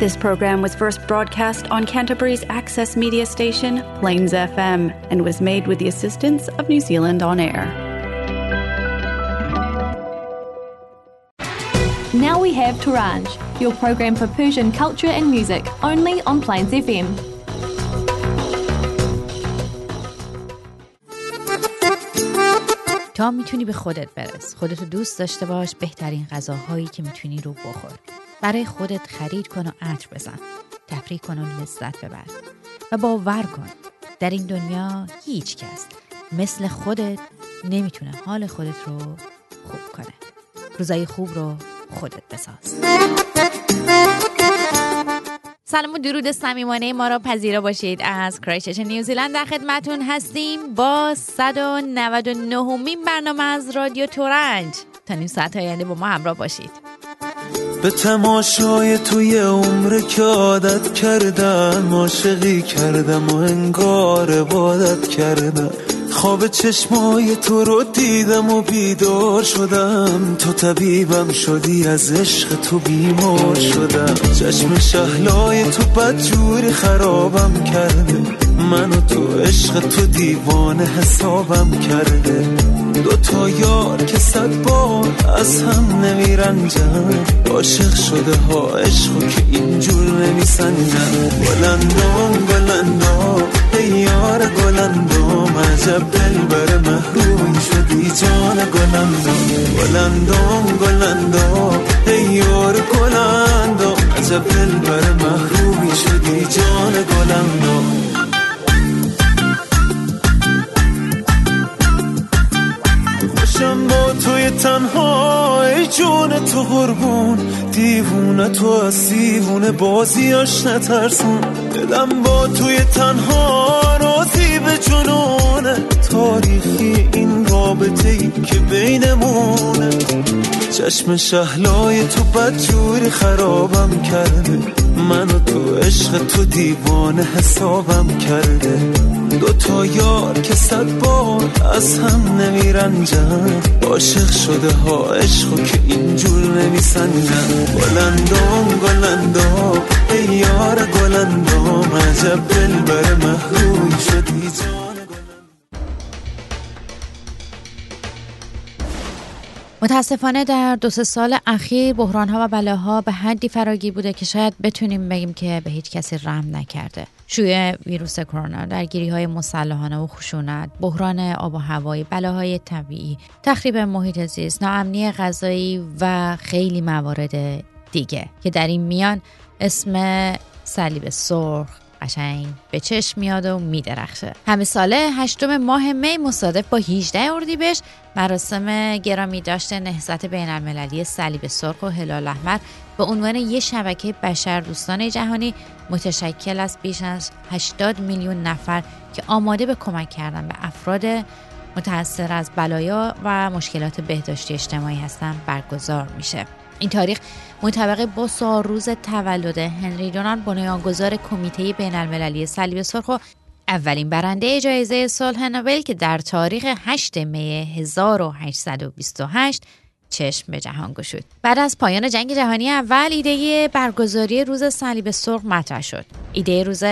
This program was first broadcast on Canterbury's access media station, Plains FM, and was made with the assistance of New Zealand On Air. Now we have Turanj, your program for Persian culture and music, only on Plains FM. تا میتونی به خودت برس خودتو دوست داشته باش بهترین غذاهایی که میتونی رو بخور برای خودت خرید کن و عطر بزن. تفریح کن و لذت ببر. و باور کن در این دنیا هیچ کس مثل خودت نمی‌تونه حال خودت رو خوب کنه. روزای خوب رو خودت بساز. سلام و درود صمیمانه ما را پذیرا باشید. از کرایچش نیوزیلند در خدمتون هستیم با 199 مین برنامه از رادیو تورنج. تا نیم ساعت آینده با ما همراه باشید. به تماشای توی عمر که عادت کردم عاشقی کردم و انگار عبادت کردم. خواب چشمای تو رو دیدم و بیدار شدم. تو طبیبم شدی از عشق تو بیمار شدم. چشم شهلای تو بدجوری خرابم کرده. من و تو عشق تو دیوانه حسابم کرده. دو تا یار که صد بار از هم نمیرنجن. عاشق شده ها عشقو که اینجور نمیسنجن. بلندام بلندام ای یار گلندام عجب دل بر محرومی شدی جان گلندام بلندام گلندام ای یار گلندام عجب دل بر محرومی شدی جان گلندام تنها ای جون تو قربون. دیوونه تو از بازیاش نترسون. دلم با توی تنها رازی به جنونه تاریخی این رابطه ای که بینمونه چشم شهلای تو بدجوری خرابم کرده. من و تو عشق تو دیوانه حسابم کرده. دو تا یار که صد بار از هم نمیرنجن عاشق شده ها عشقو که اینجور نمیسنجن گلندام گلندام ای یار گلندام عجب دل بر محروی شدی جان. متاسفانه در دو سه سال اخیر بحران ها و بلاها به حدی فراگیر بوده که شاید بتونیم بگیم که به هیچ کسی رحم نکرده. شوی ویروس کرونا درگیری های مسلحانه و خشونت بحران آب و هوایی بلاهای طبیعی تخریب محیط زیست ناامنی غذایی و خیلی موارد دیگه که در این میان اسم صلیب سرخ قشنگ به چشم میاد و میدرخشه. همه ساله هشتم ماه می مصادف با 18 اردیبهشت. مراسم گرامی داشته نهضت بین المللی صلیب سرخ و هلال احمر به عنوان یک شبکه بشر دوستان جهانی متشکل از بیش از 80 میلیون نفر که آماده به کمک کردن به افراد متأثر از بلایا و مشکلات بهداشتی اجتماعی هستند برگزار میشه. این تاریخ منطبق با سال روز تولد هنری دونان بنیانگذار کمیته بین المللی صلیب سرخ و اولین برنده جایزه صلح نوبل که در تاریخ 8 می 1828 چشم به جهان گشود. بعد از پایان جنگ جهانی اول ایده برگزاری روز صلیب سرخ مطرح شد. ایده روز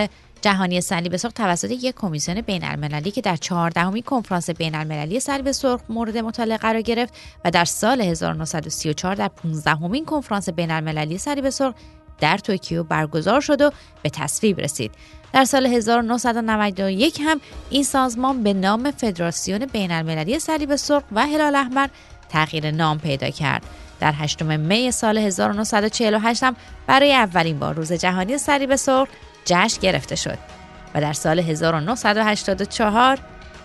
جهانی صلیب سرخ توسط یک کمیسیون بین المللی که در چهاردهمین کنفرانس بین المللی صلیب سرخ مورد مطالعه قرار گرفت و در سال 1934 در 15 همین کنفرانس بین المللی صلیب سرخ در توکیو برگزار شد و به تصویب رسید. در سال 1991 هم این سازمان به نام فدراسیون بین المللی صلیب سرخ و هلال احمر تغییر نام پیدا کرد. در 8 می سال 1948 هم برای اولین بار روز جهانی صلیب سرخ جشن گرفته شد و در سال 1984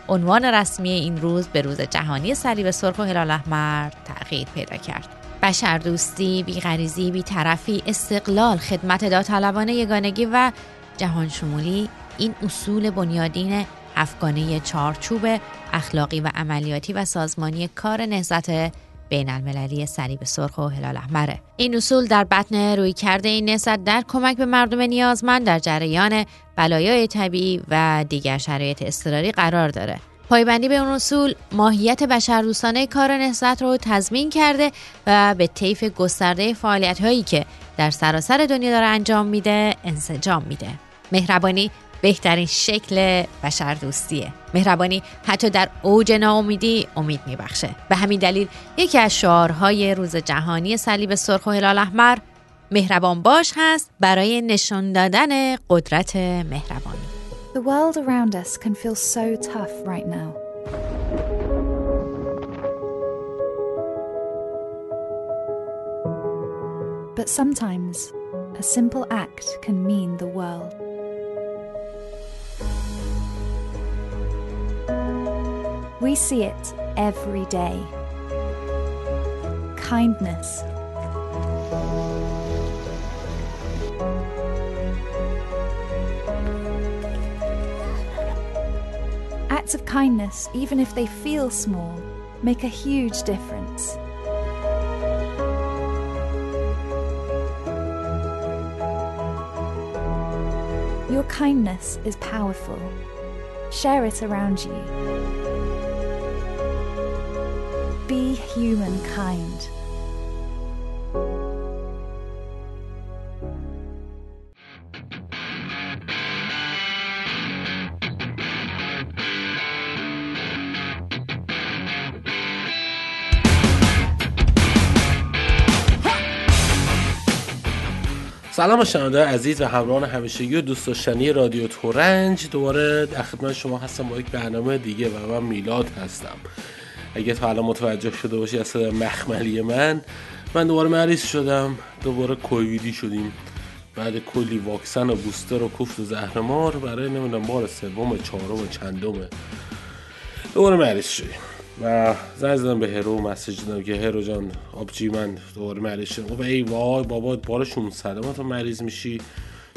عنوان رسمی این روز به روز جهانی صلیب سرخ و هلال احمر تغییر پیدا کرد. بشردوستی، بیغریزی، بیطرفی، استقلال، خدمت داوطلبانه یگانگی و جهان شمولی این اصول بنیادین افغانه چارچوب اخلاقی و عملیاتی و سازمانی کار نهضت بین المللی صلیب سرخ و هلال احمره. این اصول در بطن روی کرده این نهضت در کمک به مردم نیازمند در جریان بلایای طبیعی و دیگر شرایط اضطراری قرار داره. پایبندی به اون اصول ماهیت بشردوستانه کار نهضت رو تضمین کرده و به طیف گسترده فعالیت هایی که در سراسر دنیا داره انجام میده انسجام میده. مهربانی بهترین شکل بشر دوستیه مهربانی حتی در اوج ناامیدی امید میبخشه به همین دلیل یکی از شعارهای روز جهانی صلیب سرخ و هلال احمر مهربان باش هست برای نشان دادن قدرت مهربانی The world around us can feel so tough right now. But sometimes a simple act can mean the world. We see it every day. Kindness. Acts of kindness, even if they feel small, make a huge difference. Your kindness is powerful. Share it around you. Humankind. سلام شنونده عزیز و همراهان همیشگی و دوست داشتنی رادیو تورنج دوباره در خدمت شما هستم با یک برنامه دیگه و من میلاد هستم اگه تا الان متوجه شده باشی از صدای مخملی من من دوباره مریض شدم. دوباره کویدی شدیم. بعد کلی واکسن و بوستر و کوفت و زهرمار برای نمی‌دونم بار سوم چهارم چندمه دوباره مریض شدیم. و زنگ زدم به هرو مسیج دادم که هرو جان آبجی من دوباره مریض شدم. گفت ای وای بابا بار 600 ما تو مریض میشی.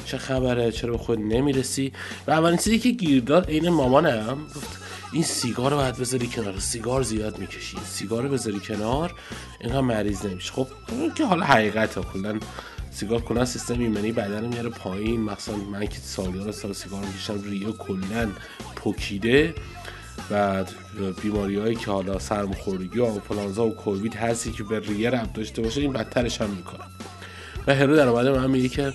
چه خبره؟ چرا به خود نمی‌رسی؟ و اولین چیزی که گیر داد عین مامانم. گفت این سیگار رو باید بذاری کنار. سیگار زیاد می‌کشی. سیگار رو بذاری کنار اینقدر مریض نمیشه. خب که حالا حقیقت ها کلن سیگار کلا سیستم ایمنی بدن میاره پایین. مثلا من که سالیان سال سیگار می‌کشم ریو کلا پوکیده و بیماری هایی که حالا سرماخوردگی و آنفولانزا و کووید هستی که به ریه ربط داشته باشه این بدترش هم می‌کنه. و هرو در اومده من میگه که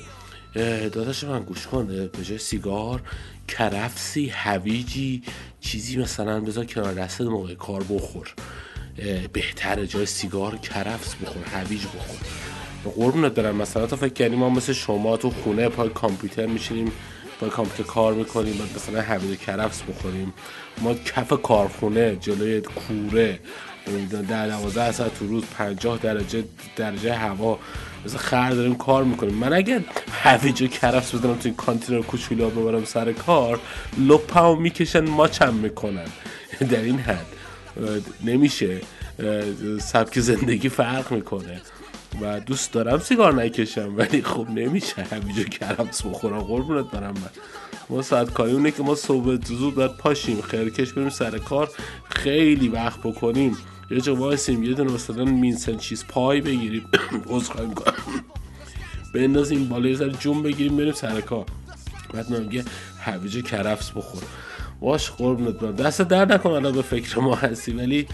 داداش من گوش کن به جای سیگار کرفسی هویجی چیزی مثلا بذار کنار دستت موقع کار بخور. بهتره جای سیگار کرفس بخور هویج بخور. قربونت برم مثلا تو فکر کردی ما مثل شما تو خونه پای کامپیوتر میشینیم پای کامپیوتر کار می‌کنیم بعد مثلا هویج کرفس بخوریم. ما کف کارخونه جلوی کوره در دوازده ساعت تو روز پنجاه درجه درجه هوا. مثل خر داریم کار می‌کنیم. من اگر هویج و کرفس بزنم تو این کانتینر کوچولو ببرم سر کار لپمو می‌کشن ماچم می‌کنن. در این حد. نمیشه. سبک زندگی فرق می‌کنه. و دوست دارم سیگار نکشم ولی خب نمیشه همینجا کرفس بخورم. قربونت برم من. ما ساعت کاری اونه که ما صبح زود باید پاشیم خیرکش بریم سر کار خیلی وقت بکنیم. یه جا وایسیم یه دونه مثلا مینسن چیز پای بگیریم. عذرخواهی می‌کنم. بندازیم بالا یه ذره جون بگیریم بریم سر کار. بعد میگه هویج کرفس بخور. باش قربونت برم. دست در نکن الان به فکر ما هستی ولی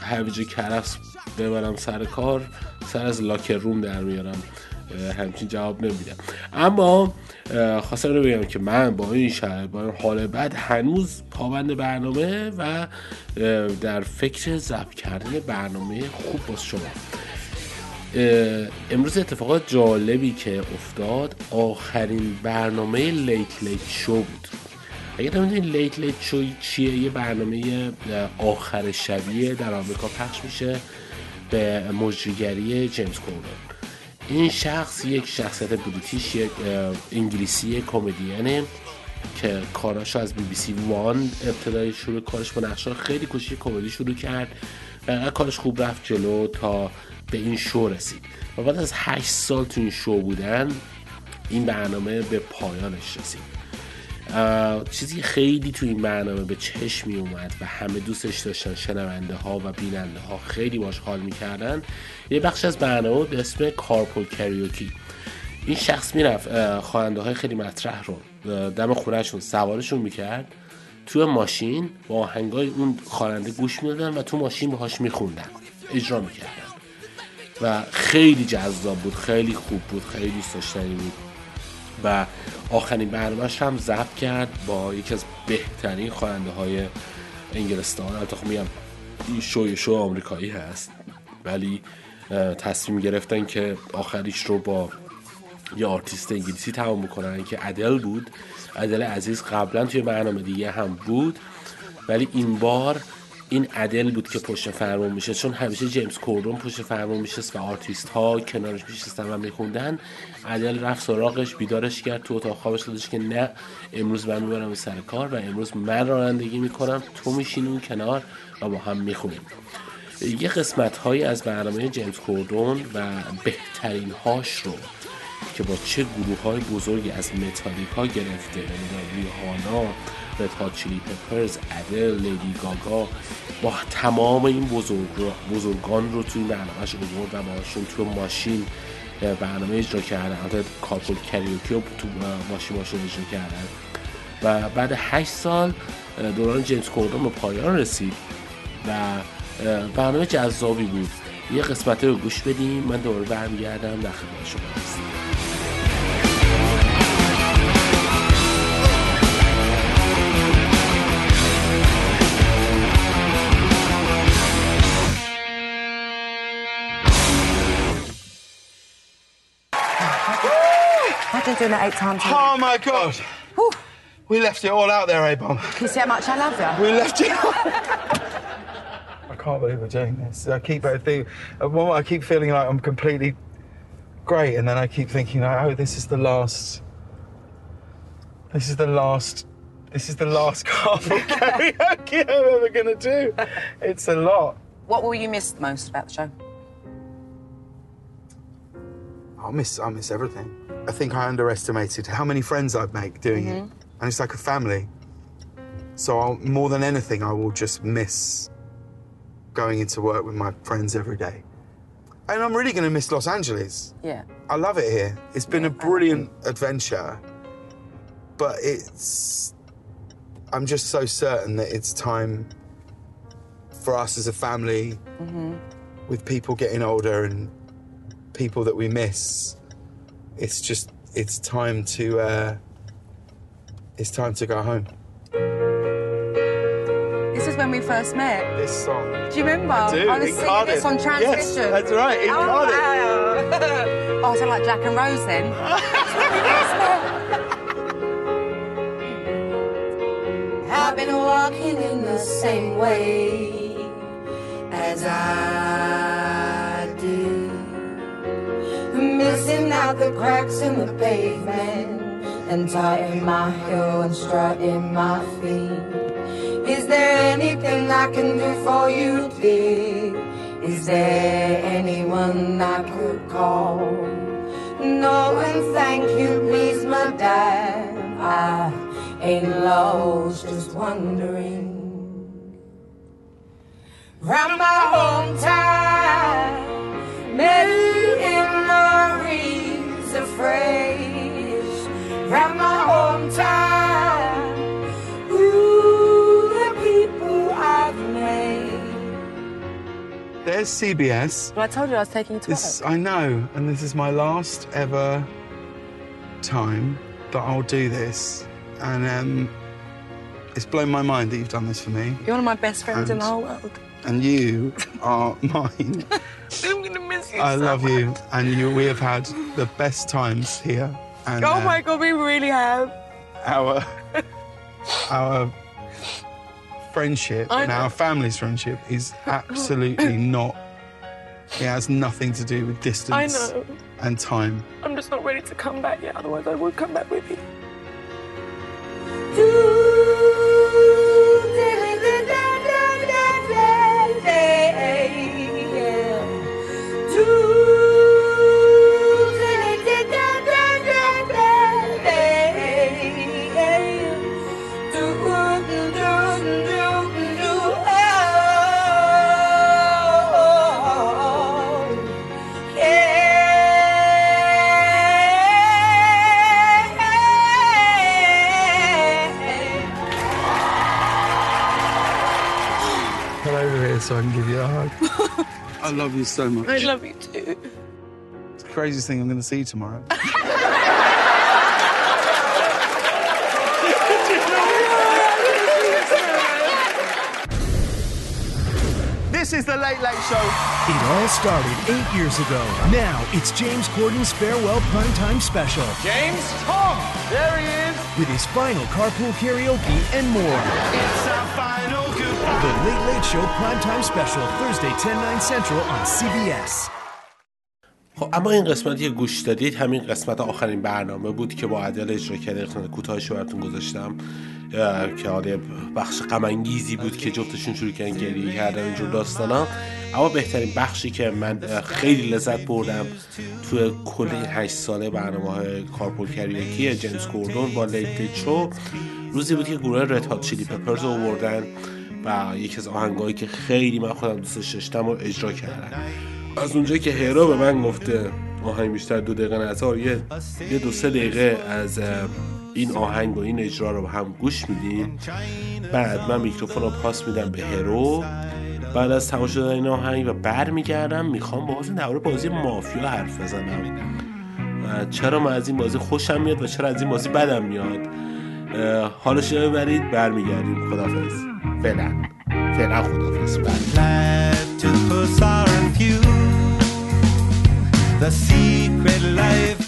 هویج کرفس ببرم سر کار سر از لاکر روم در میارم. همچین جواب نمیدم. اما خواستم رو بگم که من با این شهر با این حال بد هنوز پابند برنامه و در فکر ضبط کردن برنامه خوب باز شما. امروز اتفاقات جالبی که افتاد آخرین برنامه لیت لیت شو بود. اگر نمی‌دونید لیت لیت شو چیه؟ یه برنامه آخر شبیه در آمریکا پخش میشه به مجریگری جیمز کوردن این شخص یک شخصیت بریتیش یک انگلیسی کمدینه که کاراشو از بی بی سی وان ابتدای شروع کارش با نقشه خیلی کوچیک کمدی شروع کرد و کارش خوب رفت جلو تا به این شو رسید. و بعد از هشت سال تو این شو بودن این برنامه به پایانش رسید. چیزی خیلی تو این برنامه به چشم می اومد و همه دوستش داشتن شنونده ها و بیننده ها خیلی باش حال می‌کردن. یه بخش از برنامه به اسم کارپول کریوکی. این شخص می‌رفت خواننده های خیلی مطرح رو دم خونهشون سوارشون می‌کرد. توی ماشین با آهنگای اون خواننده گوش می‌دادن و تو ماشین باهاش میخوندن اجرا می‌کردن. و خیلی جذاب بود خیلی خوب بود خیلی دوست داشتنی بود. و آخرین برنامهش هم ضبط کرد با یکی از بهترین خواننده های انگلستان. البته خب میگم این شوی شو آمریکایی هست ولی تصمیم گرفتن که آخریش رو با یه آرتیست انگلیسی تمام بکنن که ادل بود. ادل عزیز قبلا توی برنامه دیگه هم بود ولی این بار این ادل بود که پشت فرمون میشه چون همیشه جیمز کوردون پشت فرمون میشه و آرتیست ها کنارش میشستن و میخوندن. ادل رفت سراغش بیدارش کرد تو اتاق خوابش دادش که نه امروز من می‌برم سر کار و امروز من رانندگی می‌کنم تو میشین اون کنار و با هم می‌خونیم. یه قسمت هایی از برنامه جیمز کوردون و بهترین هاش رو که با چه گروه های بزرگی از متالیکا گرفته ریهانا رد هات چیلی پپرز ادل لیدی گاگا با تمام این بزرگ بزرگان رو توی برنامهش اوورد و باشون توی ماشین برنامه اجرا کردن. حتی کارپول کریوکی رو تو ماشین ماشین اجرا کردن. و بعد 8 سال دوران جیمز کوردون به پایان رسید و برنامه جذابی بود. یه قسمت رو گوش بدیم. من دوباره برمیگردم. در خدمت شما هستم. Imagine doing that eight times. Oh my god. Whew. We left it all out there, A-bomb. Can you see how much I love you? We left it I can't believe we're doing this. I keep I think uh, I keep feeling like I'm completely great and then I keep thinking like, oh this is the last this is the last this is the last carpool karaoke I'm ever gonna do. It's a lot. What will you miss most about the show? I'll miss I'll miss everything. I think I underestimated how many friends I'd make doing mm-hmm. it. And it's like a family. So I'll, more than anything, I will just miss going into work with my friends every day. And I'm really going to miss Los Angeles. Yeah. I love it here. It's been yeah, a brilliant adventure. But it's. I'm just so certain that it's time for us as a family, mm-hmm. with people getting older and people that we miss. It's just. It's time to. Uh, it's time to go home. This is when we first met. This song. Do you remember? I do. I was in singing Cardiff. this on transmission. Yes, that's right. In oh, Cardiff. Wow. oh, I sound like Jack and Rose then. I've been walking in the same way as I out the cracks in the pavement and tying my hair and strutting my feet. Is there anything I can do for you, dear? Is there anyone I could call? No, and thank you, please, madame. I ain't lost, just wondering. Round my hometown, memories of phrase. Round my hometown. There's CBS. Well, I told you I was taking you to this, I know, and this is my last ever time that I'll do this, and um, it's blown my mind that you've done this for me. You're one of my best friends and, in the whole world. And you are mine. I'm gonna you. I so love much. you, and you. We have had the best times here. And, oh uh, my god, we really have. Our our friendship and our family's friendship is absolutely not. It has nothing to do with distance and time. I'm just not ready to come back yet. Otherwise, I would come back with you. I can give you a hug. I love you so much. I love you too. It's the craziest thing I'm going to see you tomorrow. This is the Late Late Show. It all started eight years ago. Now it's James Corden's farewell primetime special. James Tom. There he is. With his final carpool karaoke and more. It's our final goodbye. The Late Late Show primetime special, Thursday, 10, 9 Central on CBS. خب اما این قسمتی که گوش دادید. همین قسمت آخرین برنامه بود که با عدل اجرا کرده قسمت کوتاهش براتون گذاشتم که حالا بخش غم بود که جفتشون شروع کردن گریه کردن اینجور داستانا اما بهترین بخشی که من خیلی لذت بردم توی کل این هشت ساله برنامه های کارپول کریاکی جیمز کوردون با لیت شو روزی بود که گروه رد هات چیلی پپرز رو آوردن. و یکی از آهنگایی که خیلی من خودم دوستش داشتم رو اجرا کردن از اونجایی که هیرا به من گفته آهنگ بیشتر دو دقیقه نزار یه یه دو سه دقیقه از این آهنگ و این اجرا رو هم گوش میدیم بعد من میکروفون رو پاس میدم به هرو بعد از تماشا شدن این آهنگ و برمیگردم می‌خوام باز درباره بازی مافیا حرف بزنم. و چرا من از این بازی خوشم میاد و چرا از این بازی بدم میاد؟ حالش رو ببرید برمیگردیم. خدافظ فعلا. فعلا خدافظ بله. The secret life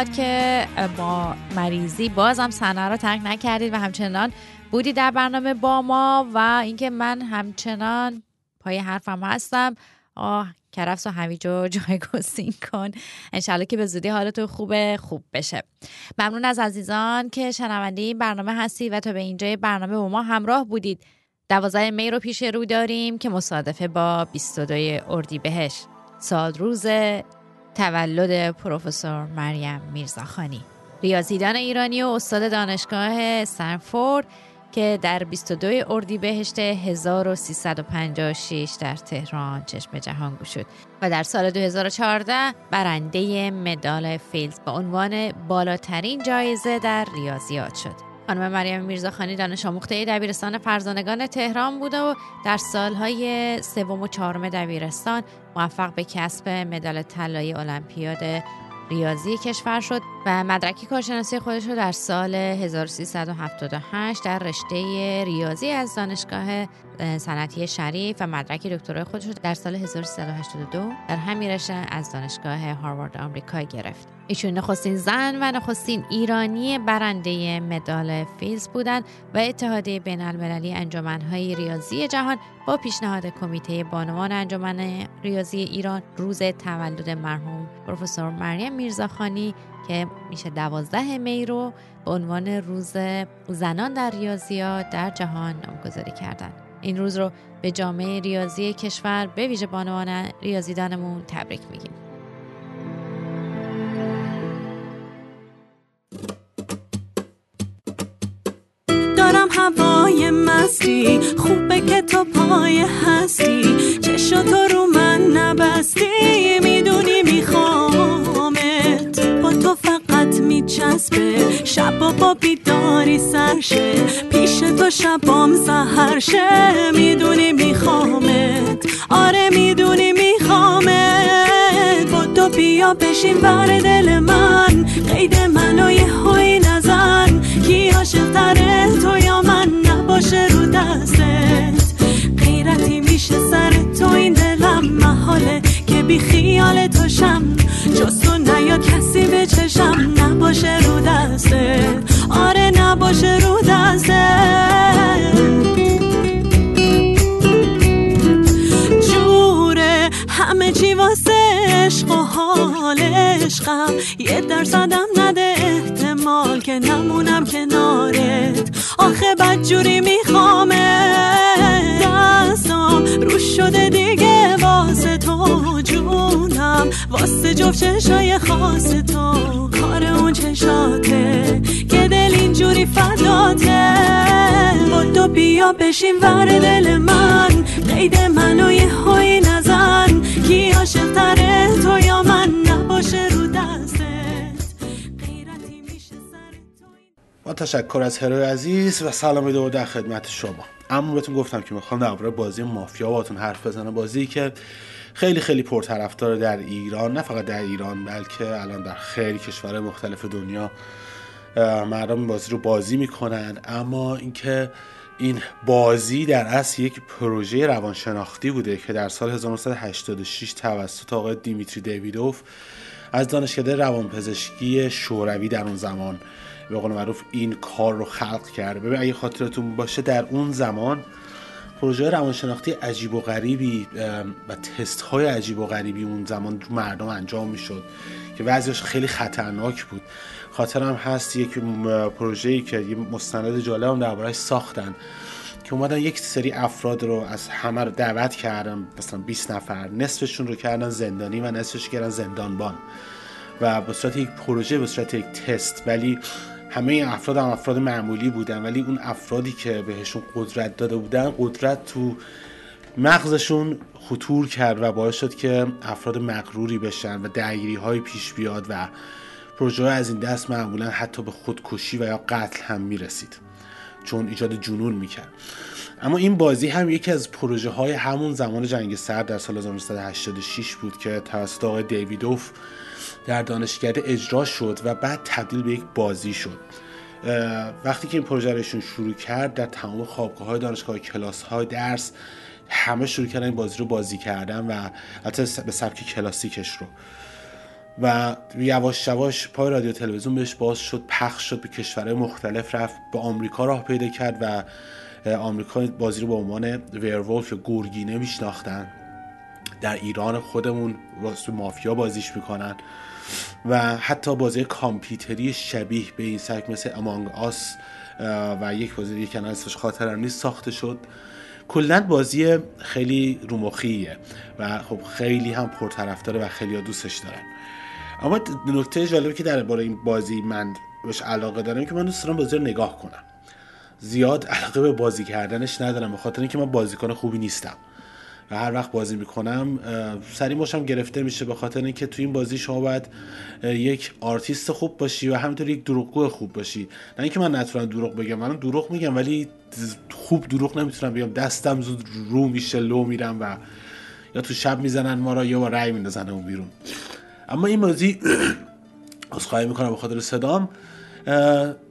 میلاد که با مریضی بازم صحنه رو ترک نکردید و همچنان بودی در برنامه با ما و اینکه من همچنان پای حرفم هستم. آه کرفس و هویجو جایگزین کن. انشالله که به زودی حالتون خوبه خوب بشه. ممنون از عزیزان که شنونده این برنامه هستید و تا به اینجای برنامه با ما همراه بودید. دوازده می رو پیش رو داریم که مصادفه با 22 اردیبهشت. سال روز تولد پروفسور مریم میرزاخانی ریاضیدان ایرانی و استاد دانشگاه استنفورد که در 22 اردیبهشت 1356 در تهران چشم جهان گشود و در سال 2014 برنده مدال فیلز با عنوان بالاترین جایزه در ریاضیات شد. خانم مریم میرزاخانی دانش آموخته دبیرستان فرزانگان تهران بوده و در سالهای سوم و چهارم دبیرستان موفق به کسب مدال طلایی المپیاد ریاضی کشور شد و مدرک کارشناسی خودش رو در سال 1378 در رشته ریاضی از دانشگاه صنعتی شریف و مدرک دکترای خودش در سال 1382 در همین رشته از دانشگاه هاروارد آمریکا گرفت. ایشون نخستین زن و نخستین ایرانی برنده مدال فیلز بودند و اتحادیه بین المللی انجمنهای ریاضی جهان با پیشنهاد کمیته بانوان انجمن ریاضی ایران روز تولد مرحوم پروفسور مریم میرزاخانی که میشه دوازده می رو به عنوان روز زنان در ریاضیات در جهان نامگذاری کردند. این روز رو به جامعه ریاضی کشور به ویژه بانوان ریاضیدانمون تبریک میگیم. دارم هوای مستی خوبه که تو پای هستی چشم تو رو من نبستی میچسبه شب با بیداری سرشه. پیش تو شبام سهرشه می‌دونی میخوامت. آره می‌دونی میخوامت. با تو بیا بشین بر دل من. قید منو یه هایی نزن. کی عاشقتره؟ تو یا من؟ نباشه رو دستت بی خیال تو شم جز تو بیاد کسی به چشم. نباشه رو دسته آره نباشه رو دسته جوره همه چی واسه عشق و حال عشقم. یه درصدم نده احتمال که نمونم کنارت. آخه بدجوری میخوامه دستم رو شده دیگه واسه تو جونم واسه جفت چشای خاص تو. کار اون چشاته. که دل اینجوری فداته. با تو بیا بشین ور دل من. قید منو یه هایی نزن. کی عاشق تره تو یا من؟ نباشه رو تو. با تشکر از هروی عزیز و سلام دو در خدمت شما. اما بهتون گفتم که می‌خوام درباره بازی مافیا باتون حرف بزنم. بازی که خیلی خیلی پرطرفدار در ایران نه فقط در ایران بلکه الان در خیلی کشورهای مختلف دنیا مردم بازی رو بازی می‌کنن. اما اینکه این بازی در اصل یک پروژه روانشناختی بوده که در سال 1986 توسط آقای دیمیتری دیویدوف از دانشکده روانپزشکی شوروی در اون زمان به قول معروف این کار رو خلق کرده. ببین اگه خاطرتون باشه در اون زمان پروژه روانشناختی عجیب و غریبی و تست های عجیب و غریبی اون زمان مردم انجام می‌شد که بعضیش خیلی خطرناک بود. خاطرم هست یک پروژه‌ای که یه مستند جالب هم دربارهش ساختن که اومدن یک سری افراد رو از همه رو دعوت کردن مثلا 20 نفر نصفشون رو کردن زندانی و نصفش کردن زندانبان. و به صورت یک پروژه به صورت یک تست. ولی همه این افراد هم افراد معمولی بودن ولی اون افرادی که بهشون قدرت داده بودن قدرت تو مغزشون خطور کرد و باعث شد که افراد مغروری بشن و درگیری های پیش بیاد و پروژه از این دست معمولا حتی به خودکشی و یا قتل هم می‌رسید. چون ایجاد جنون می‌کرد. اما این بازی هم یکی از پروژه های همون زمان جنگ سرد در سال 1986 بود که توسط آقای دیویدوف در دانشکده اجرا شد و بعد تبدیل به یک بازی شد. وقتی که این پروژه رو ایشون شروع کرد در تمام خوابگاه های دانشگاه کلاس های درس همه شروع کردن این بازی رو بازی کردن و البته به سبک کلاسیکش رو. و یواش یواش پای رادیو تلویزیون بهش باز شد پخش شد به کشورهای مختلف رفت به آمریکا راه پیدا کرد و آمریکا بازی رو به عنوان ویرولف یا گورگینه میشناختن. در ایران خودمون واسه مافیا بازیش می‌کنن. و حتی بازی کامپیوتری شبیه به این سبک مثل امانگ آس و یک بازی دیگه که اسمش خاطرم نیست ساخته شد. کلا بازی خیلی رومخیه و خب خیلی هم پرطرفداره و خیلی ها دوستش دارن. اما نکته جالبی که درباره این بازی من بهش علاقه دارم که من دوست دارم بازی رو نگاه کنم. زیاد علاقه به بازی کردنش ندارم به خاطر اینکه من بازیکن خوبی نیستم. و هر وقت بازی می‌کنم سری ماشم گرفته میشه به خاطر اینکه تو این بازی شما باید یک آرتیست خوب باشی و همینطور یک دروغگو خوب باشی. نه اینکه من نتونم دروغ بگم من دروغ میگم ولی خوب دروغ نمی‌تونم بگم. دستم زود رو میشه لو میرم و یا تو شب می‌زنن ما را یا با رأی میندازن اون بیرون. اما این بازی عذرخواهی می‌کنم به خاطر صدام.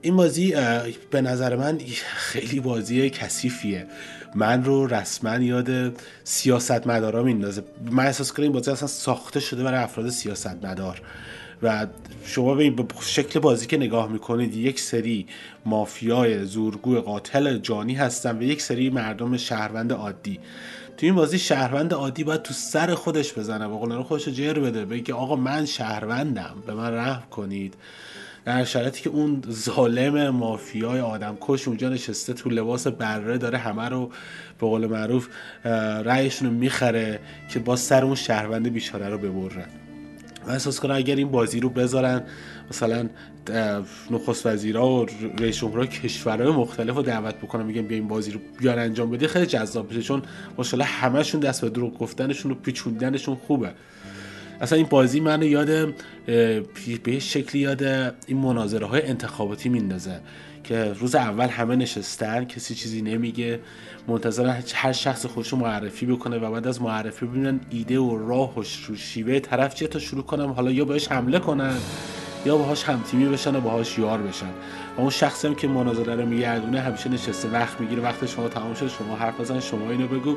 این بازی به نظر من خیلی بازی کثیفیه. من رو رسما یاد سیاست مدارا میندازه. من احساس کنم این بازی اصلا ساخته شده برای افراد سیاست مدار و شما به شکل بازی که نگاه می‌کنید یک سری مافیای زورگو قاتل جانی هستن و یک سری مردم شهروند عادی. تو این بازی شهروند عادی باید تو سر خودش بزنه. به قول خودش رو جر بده. بگه آقا من شهروندم به من رحم کنید. در شرایطی که اون ظالم مافیای آدم کش اونجا نشسته تو لباس بره داره همه رو به قول معروف رأیشون رو می‌خره که با سر اون شهروند بیچاره رو ببرن. من احساس کنم اگر این بازی رو بذارن مثلا نخست وزیرا و رئیس جمهورها کشورهای مختلف رو دعوت بکنن میگن بیا این بازی رو بیان انجام بده خیلی جذاب میشه. چون ماشاءالله همشون دست به دروغ گفتنشون و پیچوندنشون خوبه. اصلا این بازی منو یاد به شکلی یاد این مناظره های انتخاباتی میندازه که روز اول همه نشستن کسی چیزی نمیگه منتظر هر شخص خودشو معرفی بکنه و بعد از معرفی ببینن ایده و راه و شیوه طرف چیه تا شروع کنم حالا یا بهش حمله کنن یا باهاش همتیمی بشن و باهاش یار بشن. و اون شخصی هم که مناظره رو میگردونه همیشه نشسته وقت می‌گیره وقت شما تمام شد شما حرف بزن شما اینو بگو.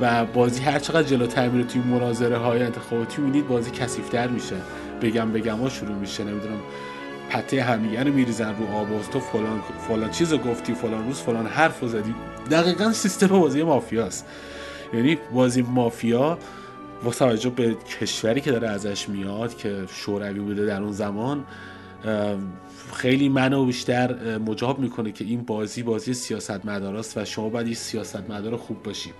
و بازی هر چقدر جلوتر میره توی مناظره های انتخاباتی می‌دید بازی کثیف‌تر میشه. بگم بگم ها شروع میشه. نمی‌دونم پته همدیگه رو میریزن رو آب تو فلان فلان چیز رو گفتی فلان روز فلان حرف رو زدی. دقیقا سیستم بازی مافیاست. یعنی بازی مافیا با توجه به کشوری که داره ازش میاد که شوروی بوده در اون زمان خیلی منو بیشتر مجاب می‌کنه که این بازی بازی سیاست مداراست و شما باید سیاست مدار خوب باشی.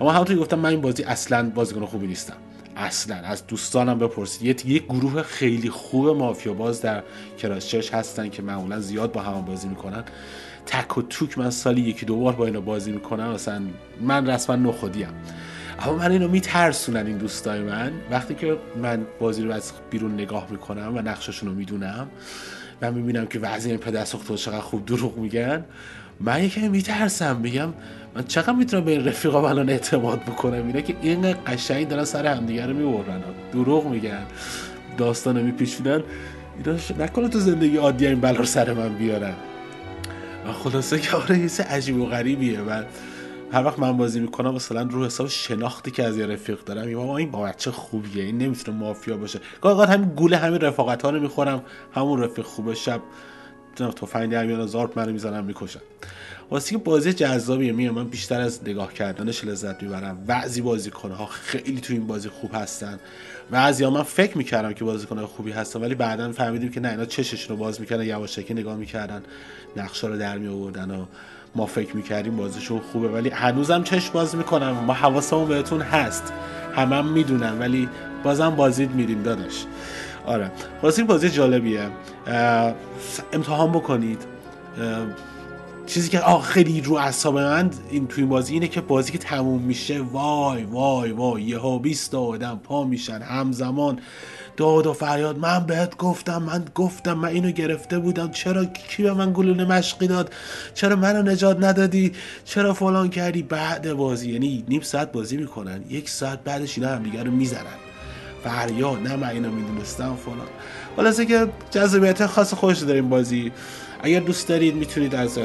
اما همونطور گفتم من این بازی اصلا بازیکن خوبی نیستم. اصلا. از دوستانم بپرسید. یک گروه خیلی خوب مافیا باز در کراسچرچ هستن که معمولا زیاد با هم بازی می‌کنن. تک و توک من سالی یکی دو بار با اینا بازی می‌کنم. مثلا من رسما نخودیم. اما من اینو میترسونن این دوستای من. وقتی که من بازی رو از بیرون نگاه می‌کنم و نقششون رو می‌دونم و می‌بینم که وضعی این پدر سخت چقدر خوب دروغ میگن. من یکی میترسم میگم من چقدر می‌تونم به رفیقا الان اعتماد بکنم؟ اینا که این قشنگ دارن سر همدیگه رو می‌برن. دروغ میگن داستان میپیچونن. اینا نکنه تو زندگی عادی این بلا سر من بیارن. و خلاصه که آره یه عجیب و غریبیه. و هر وقت من بازی می‌کنم مثلا رو حساب شناختی که از یه رفیق دارم یا این با بچه خوبیه این نمی‌تونه مافیا باشه. گاهی همین گوله همین رفاقت ها رو می‌خورم همون رفیق خوبه شب تفنگ در میان زارت منو می‌زنم می‌کشن. واسه که بازی جذابیه میام من بیشتر از نگاه کردنش لذت می‌برم. بعضی بازیکنها ها خیلی تو این بازی خوب هستن. بعضی ها من فکر می‌کردم که بازیکن خوبی هستن ولی بعدا فهمیدیم که نه اینا چششون رو باز می‌کردن یواشکی نگاه می‌کردن نقشا رو در می آوردن و ما فکر می‌کردیم بازیشون خوبه ولی هنوزم چشم باز می‌کنم. ما حواسمون بهتون هست. همه هم می‌دونن ولی بازم بازید میریم داداش. آره. واسه این بازی جالبیه. امتحان بکنید. چیزی که آه خیلی رو اعصاب من این توی بازی اینه که بازی که تموم میشه وای وای وای یه ها 20 آدم پا میشن همزمان داد و فریاد من بهت گفتم من گفتم من اینو گرفته بودم. چرا کی به من گلوله مشقی داد؟ چرا منو نجات ندادی؟ چرا فلان کردی؟ بعد بازی یعنی نیم ساعت بازی می‌کنن. یک ساعت بعدش اینا همدیگه رو می‌زنن. فریاد نه من اینو می‌دونستم فلان. خلاصه که جذابیت خاص خوش داریم بازی. اگر دوست دارید می‌تونید از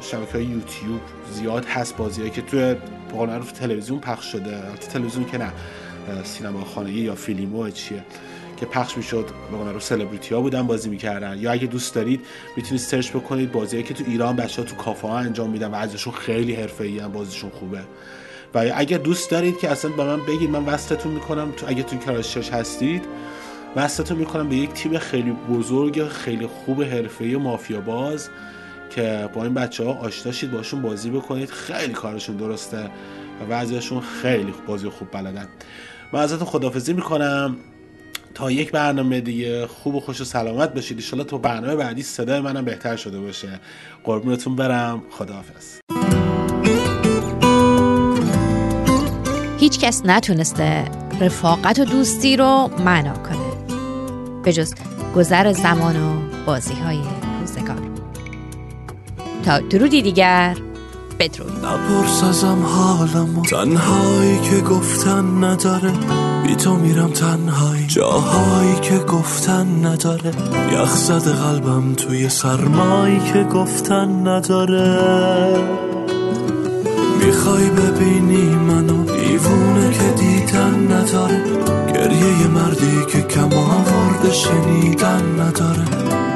شبکه یوتیوب زیاد هست بازی که توی قانون تلویزیون پخش شده. تلویزیون که نه سینما خانگی یا فیلمو چیه. که پخش می‌شد به رو سلبریتی ها بودن بازی می‌کردن. یا اگه دوست دارید می‌تونید سرچ بکنید بازی که تو ایران بچه ها تو کافه ها انجام میدن و ازشون خیلی حرفه‌ای هم بازیشون خوبه. و اگه دوست دارید که اصلا به من بگید من وصلتون می‌کنم تو اگه تو کلاسش هستید وصلتون می‌کنم به یک تیم خیلی بزرگ خیلی خوب حرفه‌ای مافیا باز که با این بچه ها آشنا شید باشون بازی بکنید. خیلی کارشون درسته و بعضیشون خیلی بازی خوب بلدن. من ازتون خدافزی می‌کنم. تا یک برنامه دیگه خوب و خوش و سلامت باشید. ایشالا تو برنامه بعدی صدای منم بهتر شده باشه. قربونتون برم. خداحافظ. هیچ کس نتونسته رفاقت و دوستی رو معنا کنه. به جز گذر زمان و بازی های روزگار. تا درودی دیگر بدرود. نپرس ازم حالمو. تنهایی که گفتن نداره. بی تو میرم تنهایی. جاهایی که گفتن نداره. یخ زده قلبم توی سرمایی که گفتن نداره. می‌خوای ببینی منو دیوونه که دیدن نداره. گریه مردی که کم آورده شنیدن نداره.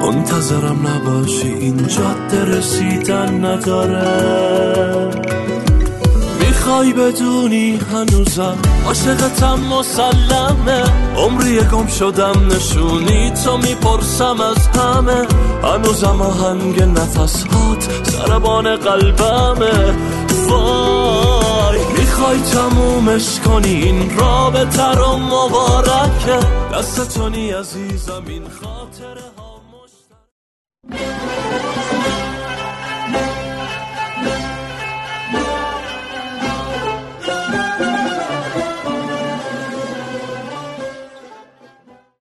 منتظرم نباشی این جاده رسیدن نداره. می‌خوای بدونی هنوزم عاشقتم مسلمه عمری گم شدم نشونی تو می‌پرسم از همه. هنوزم آهنگ نفس هات سربان قلبمه. وای می‌خوای تمومش کنی؟ این رابطه رو مبارکه. دستتونی عزیزم این خاطره